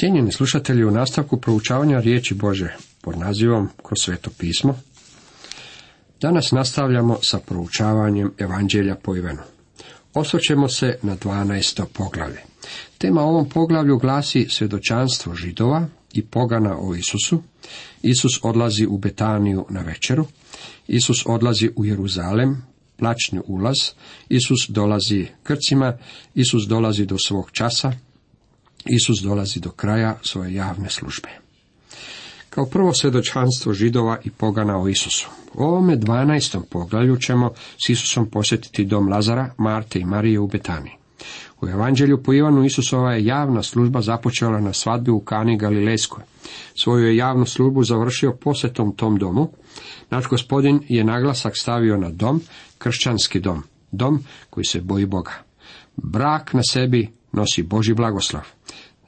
Cijenjeni slušatelji, u nastavku proučavanja riječi Bože pod nazivom Kroz sveto pismo, danas nastavljamo sa proučavanjem Evanđelja po Ivanu. Osvrćemo se na 12. poglavlje. Tema ovom poglavlju glasi svjedočanstvo židova i pogana o Isusu. Isus odlazi u Betaniju na večeru. Isus odlazi u Jeruzalem, plaćni ulaz. Isus dolazi Krcima. Isus dolazi do svog časa. Isus dolazi do kraja svoje javne službe. Kao prvo svjedočanstvo židova i pogana o Isusu. U ovome 12. poglavlju ćemo s Isusom posjetiti dom Lazara, Marte i Marije u Betaniji. U Evanđelju po Ivanu Isusova je javna služba započela na svadbi u Kani Galilejskoj. Svoju je javnu službu završio posjetom tom domu. Naš gospodin je naglasak stavio na dom, kršćanski dom, dom koji se boji Boga. Brak na sebi nosi Boži blagoslov.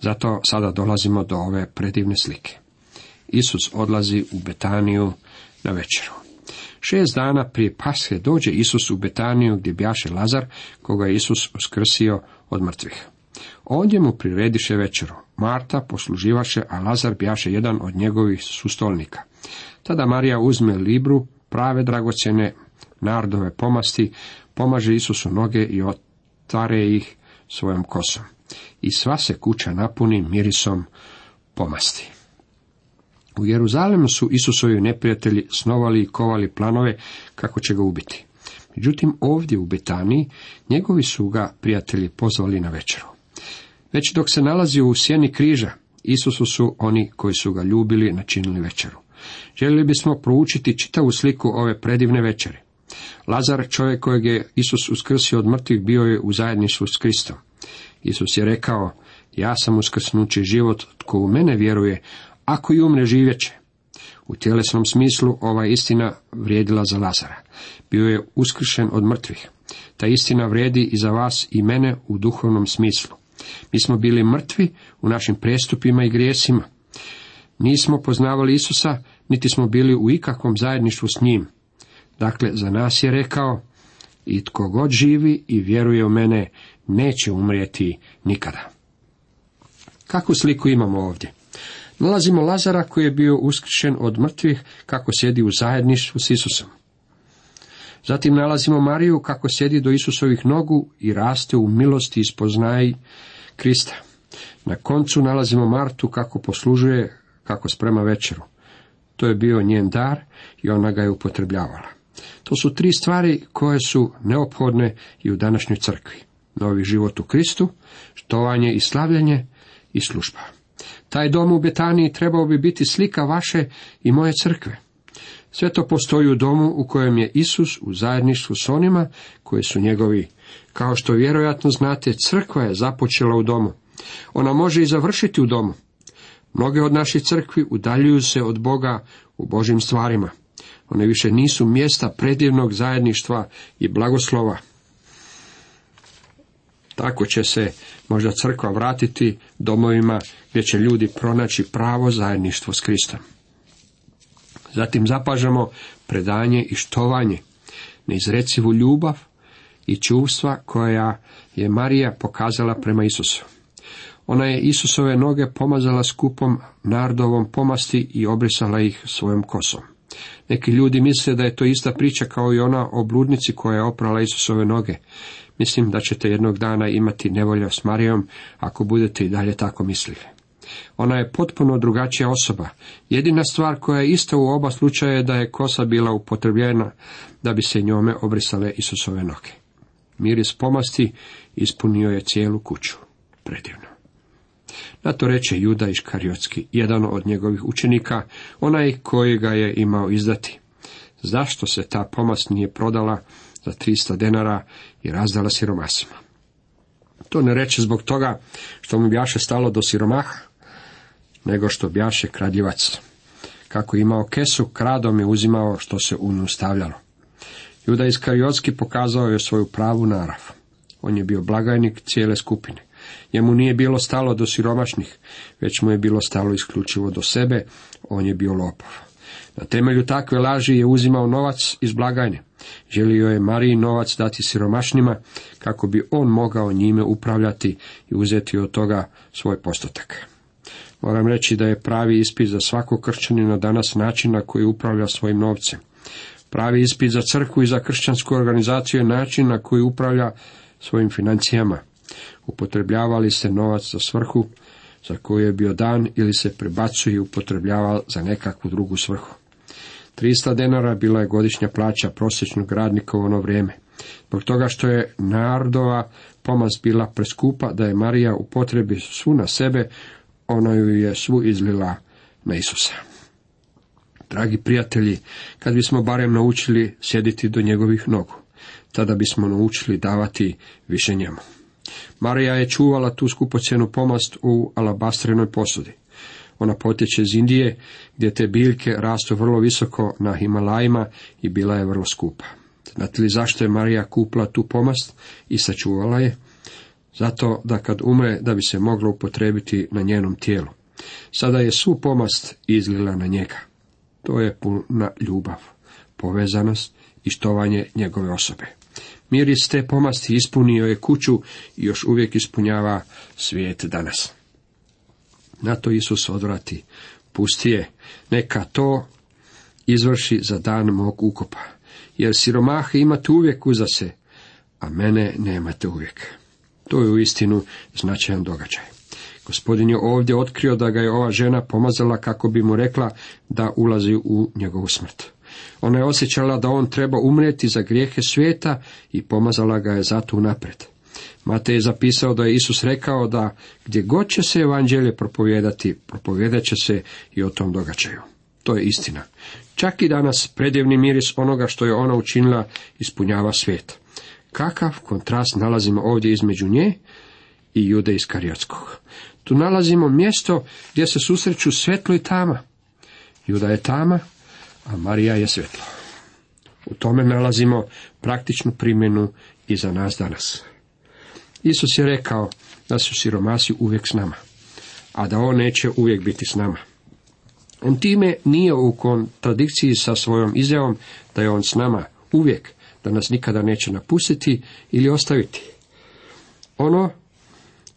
Zato sada dolazimo do ove predivne slike. Isus odlazi u Betaniju na večeru. Šest dana prije Pashe dođe Isus u Betaniju gdje bjaše Lazar, koga je Isus uskrsio od mrtvih. Ovdje mu prirediše večeru. Marta posluživaše, a Lazar bjaše jedan od njegovih sustolnika. Tada Marija uzme libru, prave dragocjene nardove pomasti, pomaže Isusu noge i otare ih svojom kosom. I sva se kuća napuni mirisom pomasti. U Jeruzalemu su Isusovi neprijatelji snovali i kovali planove kako će ga ubiti. Međutim, ovdje u Betaniji njegovi su ga prijatelji pozvali na večeru. Već dok se nalazi u sjeni križa, Isusu su oni koji su ga ljubili načinili večeru. Željeli bismo proučiti čitavu sliku ove predivne večere. Lazar, čovjek kojeg je Isus uskrsio od mrtvih, bio je u zajedništvu s Kristom. Isus je rekao, ja sam uskrsnući život, tko u mene vjeruje, ako i umre živjeće. U tjelesnom smislu ova istina vrijedila za Lazara. Bio je uskršen od mrtvih. Ta istina vrijedi i za vas i mene u duhovnom smislu. Mi smo bili mrtvi u našim prestupima i grijesima. Nismo poznavali Isusa, niti smo bili u ikakvom zajedništvu s njim. Dakle, za nas je rekao, i tko god živi i vjeruje u mene, neće umrijeti nikada. Kakvu sliku imamo ovdje? Nalazimo Lazara koji je bio uskršen od mrtvih kako sjedi u zajedništvu s Isusom. Zatim nalazimo Mariju kako sjedi do Isusovih nogu i raste u milosti i spoznaji Krista. Na koncu nalazimo Martu kako poslužuje, kako sprema večeru. To je bio njen dar i ona ga je upotrebljavala. To su tri stvari koje su neophodne i u današnjoj crkvi. Novi život u Kristu, štovanje i slavljanje i služba. Taj dom u Betaniji trebao bi biti slika vaše i moje crkve. Sve to postoji u domu u kojem je Isus u zajedništvu s onima koji su njegovi. Kao što vjerojatno znate, crkva je započela u domu. Ona može i završiti u domu. Mnoge od naših crkvi udaljuju se od Boga u Božim stvarima. One više nisu mjesta predivnog zajedništva i blagoslova. Tako će se možda crkva vratiti domovima gdje će ljudi pronaći pravo zajedništvo s Kristom. Zatim zapažamo predanje i štovanje, neizrecivu ljubav i čuvstva koja je Marija pokazala prema Isusu. Ona je Isusove noge pomazala skupom nardovom pomasti i obrisala ih svojom kosom. Neki ljudi misle da je to ista priča kao i ona o bludnici koja je oprala Isusove noge. Mislim da ćete jednog dana imati nevolja s Marijom ako budete i dalje tako mislili. Ona je potpuno drugačija osoba. Jedina stvar koja je ista u oba slučaja je da je kosa bila upotrebljena da bi se njome obrisale Isusove noge. Miris pomasti ispunio je cijelu kuću. Predivno. Na to reče Juda Iškariotski, jedan od njegovih učenika, onaj koji ga je imao izdati. Zašto se ta pomast nije prodala za 300 denara i razdala siromasima? To ne reče zbog toga što mu bjaše stalo do siromaha, nego što bjaše kradljivac. Kako imao kesu, kradom je uzimao što se u nju stavljalo. Juda Iskariotski pokazao je svoju pravu narav. On je bio blagajnik cijele skupine. Njemu nije bilo stalo do siromašnih, već mu je bilo stalo isključivo do sebe, on je bio lopov. Na temelju takve laži je uzimao novac iz blagajne. Želio je Mariji novac dati siromašnima, kako bi on mogao njime upravljati i uzeti od toga svoj postotak. Moram reći da je pravi ispit za svako kršćanina danas način na koji upravlja svojim novcem. Pravi ispit za crkvu i za kršćansku organizaciju je način na koji upravlja svojim financijama. Upotrebljavali se novac za svrhu za koju je bio dan ili se prebacuje i upotrebljava za nekakvu drugu svrhu. 300 denara bila je godišnja plaća prosječnog radnika u ono vrijeme. Zbog toga što je narodova pomast bila preskupa da je Marija u potrebi svu na sebe, ona ju je svu izlila na Isusa. Dragi prijatelji, kad bismo barem naučili sjediti do njegovih nogu, tada bismo naučili davati više njemu. Marija je čuvala tu skupocjenu pomast u alabastrenoj posudi. Ona potječe iz Indije, gdje te biljke rastu vrlo visoko na Himalajima i bila je vrlo skupa. Znate li zašto je Marija kupila tu pomast i sačuvala je? Zato da kad umre, da bi se moglo upotrebiti na njenom tijelu. Sada je svu pomast izlila na njega. To je puna ljubav, povezanost i štovanje njegove osobe. Miris te pomasti ispunio je kuću i još uvijek ispunjava svijet danas. Na to Isus odvrati. Pusti je, neka to izvrši za dan mog ukopa. Jer siromahe imate uvijek uza se, a mene nemate uvijek. To je uistinu značajan događaj. Gospodin je ovdje otkrio da ga je ova žena pomazala kako bi mu rekla da ulazi u njegovu smrt. Ona je osjećala da on treba umrijeti za grijehe svijeta i pomazala ga je zato unaprijed. Matej je zapisao da je Isus rekao da gdje god će se evanđelje propovijedati, propovijedat će se i o tom događaju. To je istina. Čak i danas predivni miris onoga što je ona učinila ispunjava svijet. Kakav kontrast nalazimo ovdje između nje i jude iz Karijotskog. Tu nalazimo mjesto gdje se susreću svetlo i tama. Juda je tama, a Marija je svetlo. U tome nalazimo praktičnu primjenu i za nas danas. Isus je rekao da su siromasi uvijek s nama, a da on neće uvijek biti s nama. On time nije u kontradikciji sa svojom izjavom da je on s nama uvijek, da nas nikada neće napustiti ili ostaviti. Ono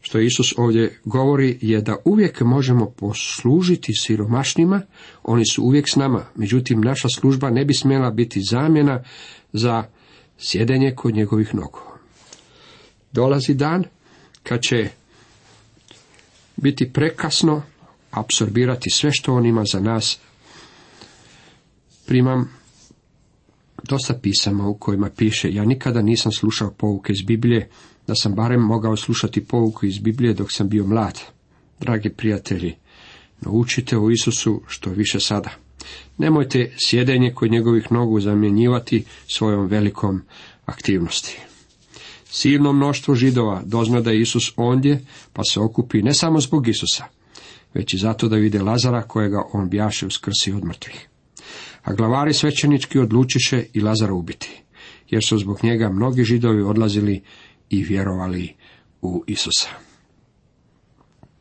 što Isus ovdje govori je da uvijek možemo poslužiti siromašnima, oni su uvijek s nama, međutim naša služba ne bi smjela biti zamjena za sjedenje kod njegovih nogu. Dolazi dan kad će biti prekasno apsorbirati sve što on ima za nas. Primam dosta pisama u kojima piše, ja nikada nisam slušao pouke iz Biblije, da sam barem mogao slušati pouku iz Biblije dok sam bio mlad. Dragi prijatelji, naučite o Isusu što više sada. Nemojte sjedenje kod njegovih nogu zamjenjivati svojom velikom aktivnosti. Silno mnoštvo židova dozna da je Isus ondje, pa se okupi ne samo zbog Isusa, već i zato da vide Lazara kojega on bjaše uskrsi od mrtvih. A glavari svećenički odlučiše i Lazara ubiti, jer su zbog njega mnogi židovi odlazili i vjerovali u Isusa.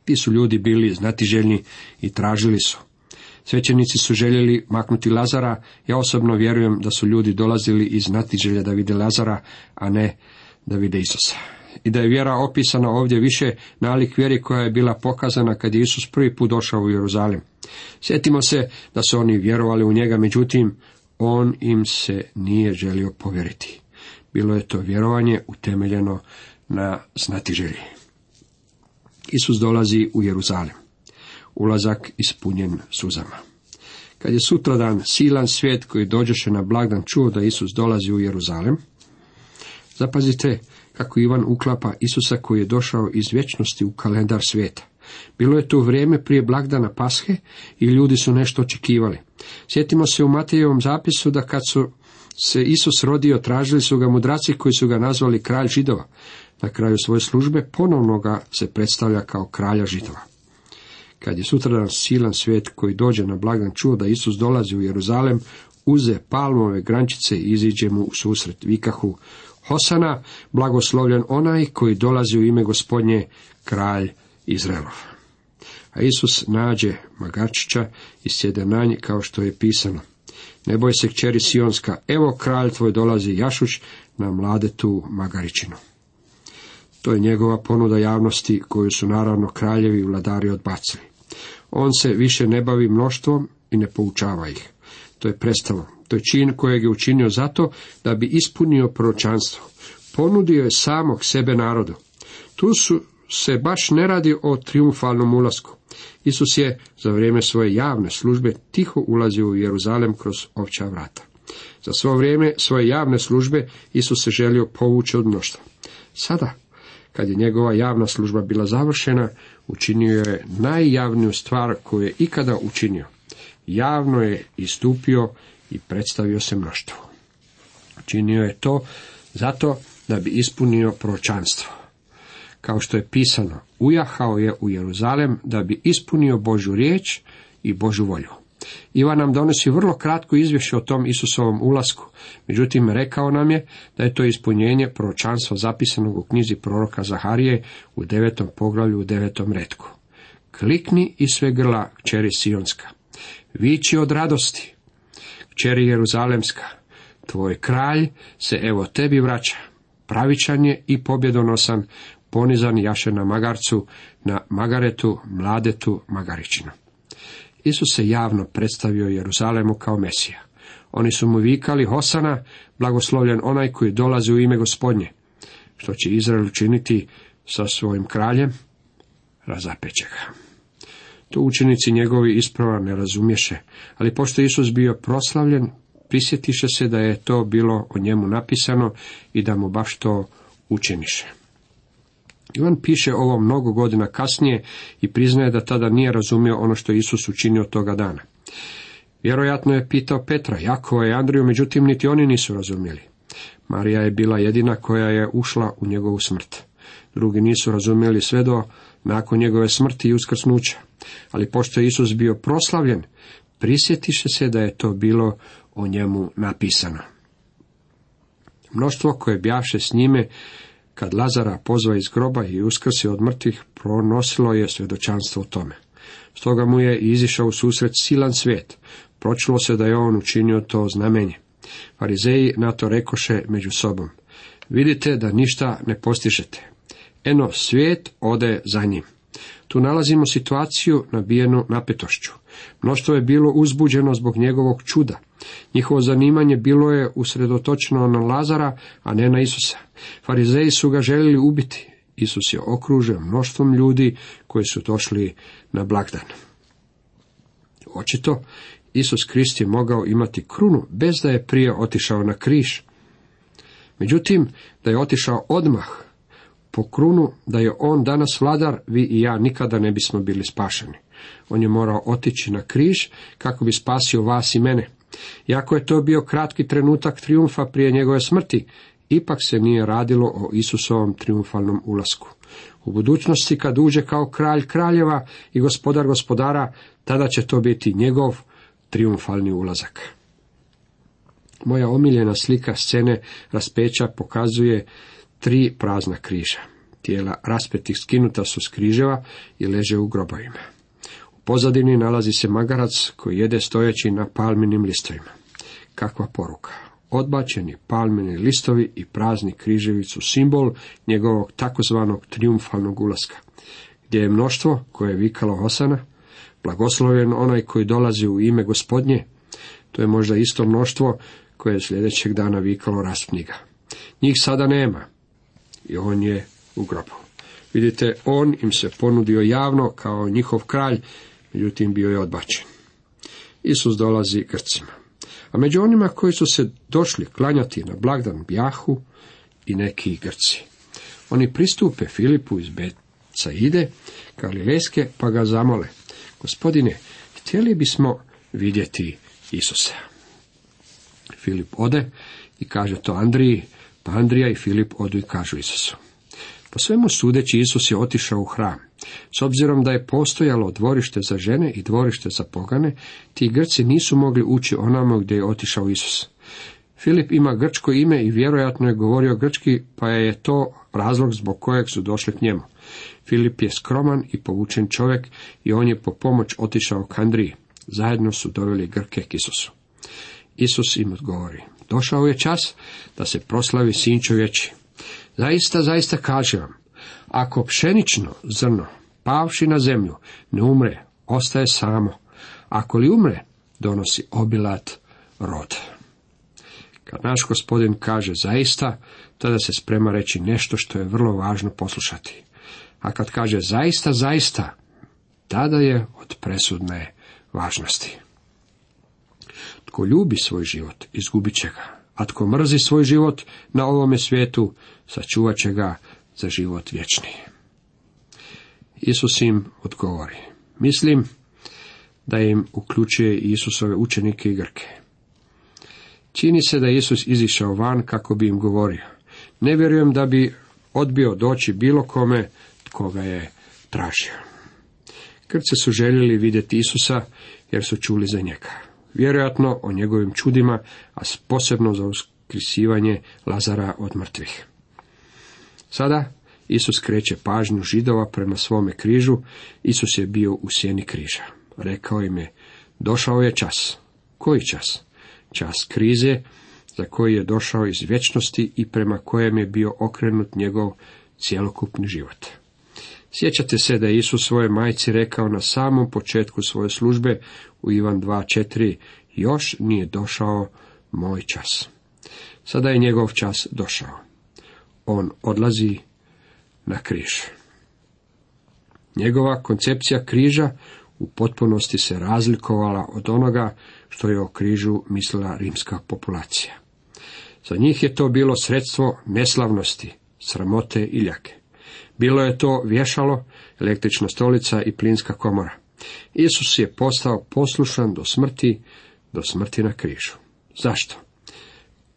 Ti su ljudi bili znatiželjni i tražili su. Svećenici su željeli maknuti Lazara, ja osobno vjerujem da su ljudi dolazili iz znatiželja da vide Lazara, a ne da vide Isusa. I da je vjera opisana ovdje više nalik vjeri koja je bila pokazana kad je Isus prvi put došao u Jeruzalem. Sjetimo se da su oni vjerovali u njega, međutim, on im se nije želio povjeriti. Bilo je to vjerovanje utemeljeno na znatiželji. Isus dolazi u Jeruzalem. Ulazak ispunjen suzama. Kad je sutradan silan svijet koji dođeše na blagdan čuo da Isus dolazi u Jeruzalem, zapazite kako Ivan uklapa Isusa koji je došao iz vječnosti u kalendar svijeta. Bilo je to vrijeme prije blagdana Pashe i ljudi su nešto očekivali. Sjetimo se u Matejevom zapisu da kad su se Isus rodio, tražili su ga mudraci koji su ga nazvali kralj židova. Na kraju svoje službe ponovno ga se predstavlja kao kralja židova. Kad je sutradan silan svijet koji dođe na blagdan čuo da Isus dolazi u Jeruzalem, uze palmove grančice i iziđe mu u susret vikahu Hosana, blagoslovljen onaj koji dolazi u ime gospodnje, kralj Izraelov. A Isus nađe Magačića i sjede na nje kao što je pisano. Ne boj se kćeri Sionska, evo kralj tvoj dolazi Jašuć na mladetu Magaričinu. To je njegova ponuda javnosti koju su naravno kraljevi i vladari odbacili. On se više ne bavi mnoštvom i ne poučava ih. To je prestalo. To je čin kojeg je učinio zato da bi ispunio proročanstvo. Ponudio je samog sebe narodu. Tu su se baš ne radi o triumfalnom ulasku. Isus je za vrijeme svoje javne službe tiho ulazio u Jeruzalem kroz opća vrata. Za svo vrijeme svoje javne službe Isus se želio povući od mnoštva. Sada, kad je njegova javna služba bila završena, učinio je najjavniju stvar koju je ikada učinio. Javno je istupio i predstavio se mnoštvu. Učinio je to zato da bi ispunio proročanstvo. Kao što je pisano, ujahao je u Jeruzalem da bi ispunio Božu riječ i Božu volju. Ivan nam donosi vrlo kratko izvješće o tom Isusovom ulasku, međutim rekao nam je da je to ispunjenje proročanstva zapisanog u knjizi proroka Zaharije u devetom poglavlju u devetom redku. Klikni i sve grla kćeri Sionska. Vići od radosti, kćeri Jeruzalemska. Tvoj kralj se evo tebi vraća. Pravičan je i pobjedonosan, ponizan jaše na magarcu, na magaretu, mladetu, magaričinu. Isus se javno predstavio Jeruzalemu kao Mesija. Oni su mu vikali Hosana, blagoslovljen onaj koji dolazi u ime gospodnje. Što će Izrael učiniti sa svojim kraljem? Razapeće ga. To učenici njegovi isprava ne razumješe, ali pošto Isus bio proslavljen, prisjetiše se da je to bilo o njemu napisano i da mu baš to učiniše. Ivan piše ovo mnogo godina kasnije i priznaje da tada nije razumio ono što Isus učinio toga dana. Vjerojatno je pitao Petra, Jakova i Andriju, međutim niti oni nisu razumjeli. Marija je bila jedina koja je ušla u njegovu smrt. Drugi nisu razumjeli sve do nakon njegove smrti i uskrsnuća. Ali pošto je Isus bio proslavljen, prisjetiše se da je to bilo o njemu napisano. Mnoštvo koje bjaše s njime kad Lazara pozva iz groba i uskrsi od mrtvih, pronosilo je svjedočanstvo o tome. Stoga mu je izišao u susret silan svijet. Pročilo se da je on učinio to znamenje. Farizeji na to rekoše među sobom. Vidite da ništa ne postižete. Eno, svijet ode za njim. Tu nalazimo situaciju nabijenu napetošću. Mnoštvo je bilo uzbuđeno zbog njegovog čuda. Njihovo zanimanje bilo je usredotočeno na Lazara, a ne na Isusa. Farizeji su ga željeli ubiti. Isus je okružen mnoštvom ljudi koji su došli na blagdan. Očito, Isus Krist je mogao imati krunu bez da je prije otišao na križ. Međutim, da je otišao odmah po krunu, da je on danas vladar, vi i ja nikada ne bismo bili spašeni. On je morao otići na križ kako bi spasio vas i mene. Iako je to bio kratki trenutak triumfa prije njegove smrti, ipak se nije radilo o Isusovom triumfalnom ulasku. U budućnosti kad uđe kao kralj kraljeva i gospodar gospodara, tada će to biti njegov triumfalni ulazak. Moja omiljena slika scene raspeća pokazuje tri prazna križa. Tijela raspetih skinuta su s križeva i leže u grobovima. Pozadini nalazi se magarac koji jede stojeći na palminim listovima. Kakva poruka! Odbačeni palmini listovi i prazni križevi su simbol njegovog takozvanog triumfalnog ulaska, gdje je mnoštvo koje je vikalo Hosana, blagosloven onaj koji dolazi u ime gospodnje, to je možda isto mnoštvo koje je sljedećeg dana vikalo raspniga. Njih sada nema i on je u grobu. Vidite, on im se ponudio javno kao njihov kralj, međutim bio je odbačen. Isus dolazi Grcima. A među onima koji su se došli klanjati na blagdan bjahu i neki Grci. Oni pristupe Filipu iz ide, Galilejske, pa ga zamole. Gospodine, htjeli bismo vidjeti Isusa. Filip ode i kaže to Andriji, pa Andrija i Filip odu i kažu Isusu. Po svemu sudeći Isus je otišao u hram. S obzirom da je postojalo dvorište za žene i dvorište za pogane, ti Grci nisu mogli ući onamo gdje je otišao Isus. Filip ima grčko ime i vjerojatno je govorio grčki, pa je to razlog zbog kojeg su došli k njemu. Filip je skroman i povučen čovjek i on je po pomoć otišao k Andriji. Zajedno su doveli Grke k Isusu. Isus im odgovori, došao je čas da se proslavi sin čovječi. Zaista, zaista kažem vam, ako pšenično zrno, pavši na zemlju, ne umre, ostaje samo. Ako li umre, donosi obilat rod. Kad naš gospodin kaže zaista, tada se sprema reći nešto što je vrlo važno poslušati. A kad kaže zaista, zaista, tada je od presudne važnosti. Tko ljubi svoj život, izgubit će ga, a tko mrzi svoj život na ovome svijetu, sačuvat će ga za život vječni. Isus im odgovori. Mislim da im uključuje Isusove učenike i Grke. Čini se da Isus izišao van kako bi im govorio. Ne vjerujem da bi odbio doći bilo kome tko ga je tražio. Krce su željeli vidjeti Isusa jer su čuli za njega. Vjerojatno o njegovim čudima, a posebno za uskrisivanje Lazara od mrtvih. Sada Isus kreće pažnju židova prema svome križu. Isus je bio u sjeni križa. Rekao im je, došao je čas. Koji čas? Čas krize za koji je došao iz vječnosti i prema kojem je bio okrenut njegov cjelokupni život. Sjećate se da je Isus svoje majci rekao na samom početku svoje službe u Ivan 2.4. Još nije došao moj čas. Sada je njegov čas došao. On odlazi na križ. Njegova koncepcija križa u potpunosti se razlikovala od onoga što je o križu mislila rimska populacija. Za njih je to bilo sredstvo neslavnosti, sramote i ljake. Bilo je to vješalo, električna stolica i plinska komora. Isus je postao poslušan do smrti, do smrti na križu. Zašto?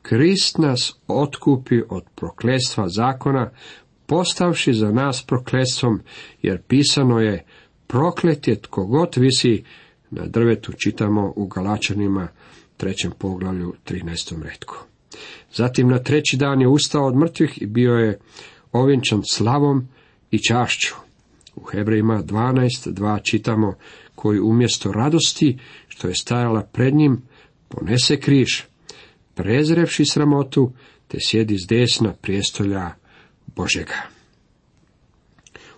Krist nas otkupi od prokletstva zakona, postavši za nas prokletstvom, jer pisano je, proklet je tko god visi na drvetu, čitamo u Galačanima, trećem poglavlju, 13. redku. Zatim na treći dan je ustao od mrtvih i bio je ovjenčan slavom i čašću. U Hebrejima 12.2 čitamo koji umjesto radosti što je stajala pred njim ponese križ, prezrevši sramotu, te sjedi s desna prijestolja Božega.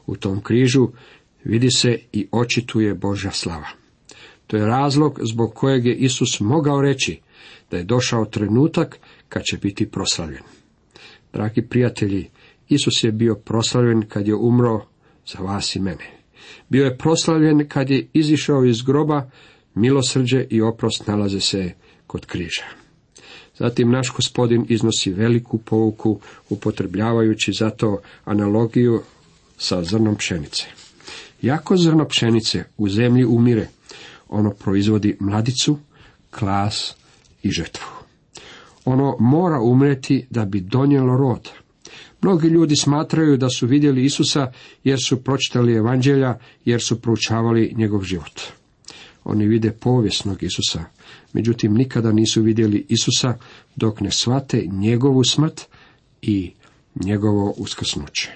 U tom križu vidi se i očituje Božja slava. To je razlog zbog kojeg je Isus mogao reći da je došao trenutak kad će biti proslavljen. Dragi prijatelji, Isus je bio proslavljen kad je umro za vas i mene. Bio je proslavljen kad je izišao iz groba, milosrđe i oprost nalaze se kod križa. Zatim naš gospodin iznosi veliku pouku upotrebljavajući zato analogiju sa zrnom pšenice. Jako zrno pšenice u zemlji umire, ono proizvodi mladicu, klas i žetvu. Ono mora umreti da bi donijelo rod. Mnogi ljudi smatraju da su vidjeli Isusa jer su pročitali evanđelja, jer su proučavali njegov život. Oni vide povijesnog Isusa, međutim nikada nisu vidjeli Isusa dok ne shvate njegovu smrt i njegovo uskrsnuće.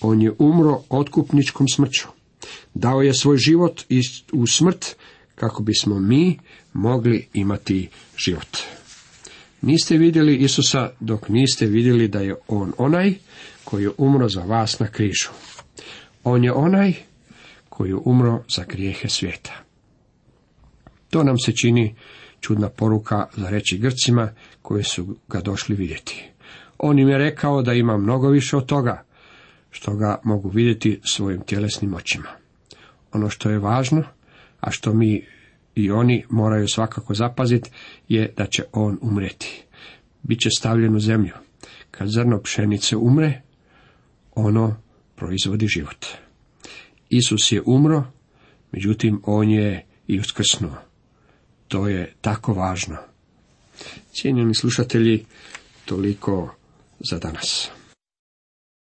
On je umro otkupničkom smrću. Dao je svoj život u smrt kako bismo mi mogli imati život. Niste vidjeli Isusa dok niste vidjeli da je On onaj koji je umro za vas na križu. On je onaj koji je umro za grijehe svijeta. To nam se čini čudna poruka za reći Grcima koji su ga došli vidjeti. On im je rekao da ima mnogo više od toga, što ga mogu vidjeti svojim tjelesnim očima. Ono što je važno, a što mi i oni moraju svakako zapaziti, je da će on umreti. Biće stavljen u zemlju. Kad zrno pšenice umre, ono proizvodi život. Isus je umro, međutim on je i uskrsnuo. To je tako važno. Cijenjeni slušatelji, toliko za danas.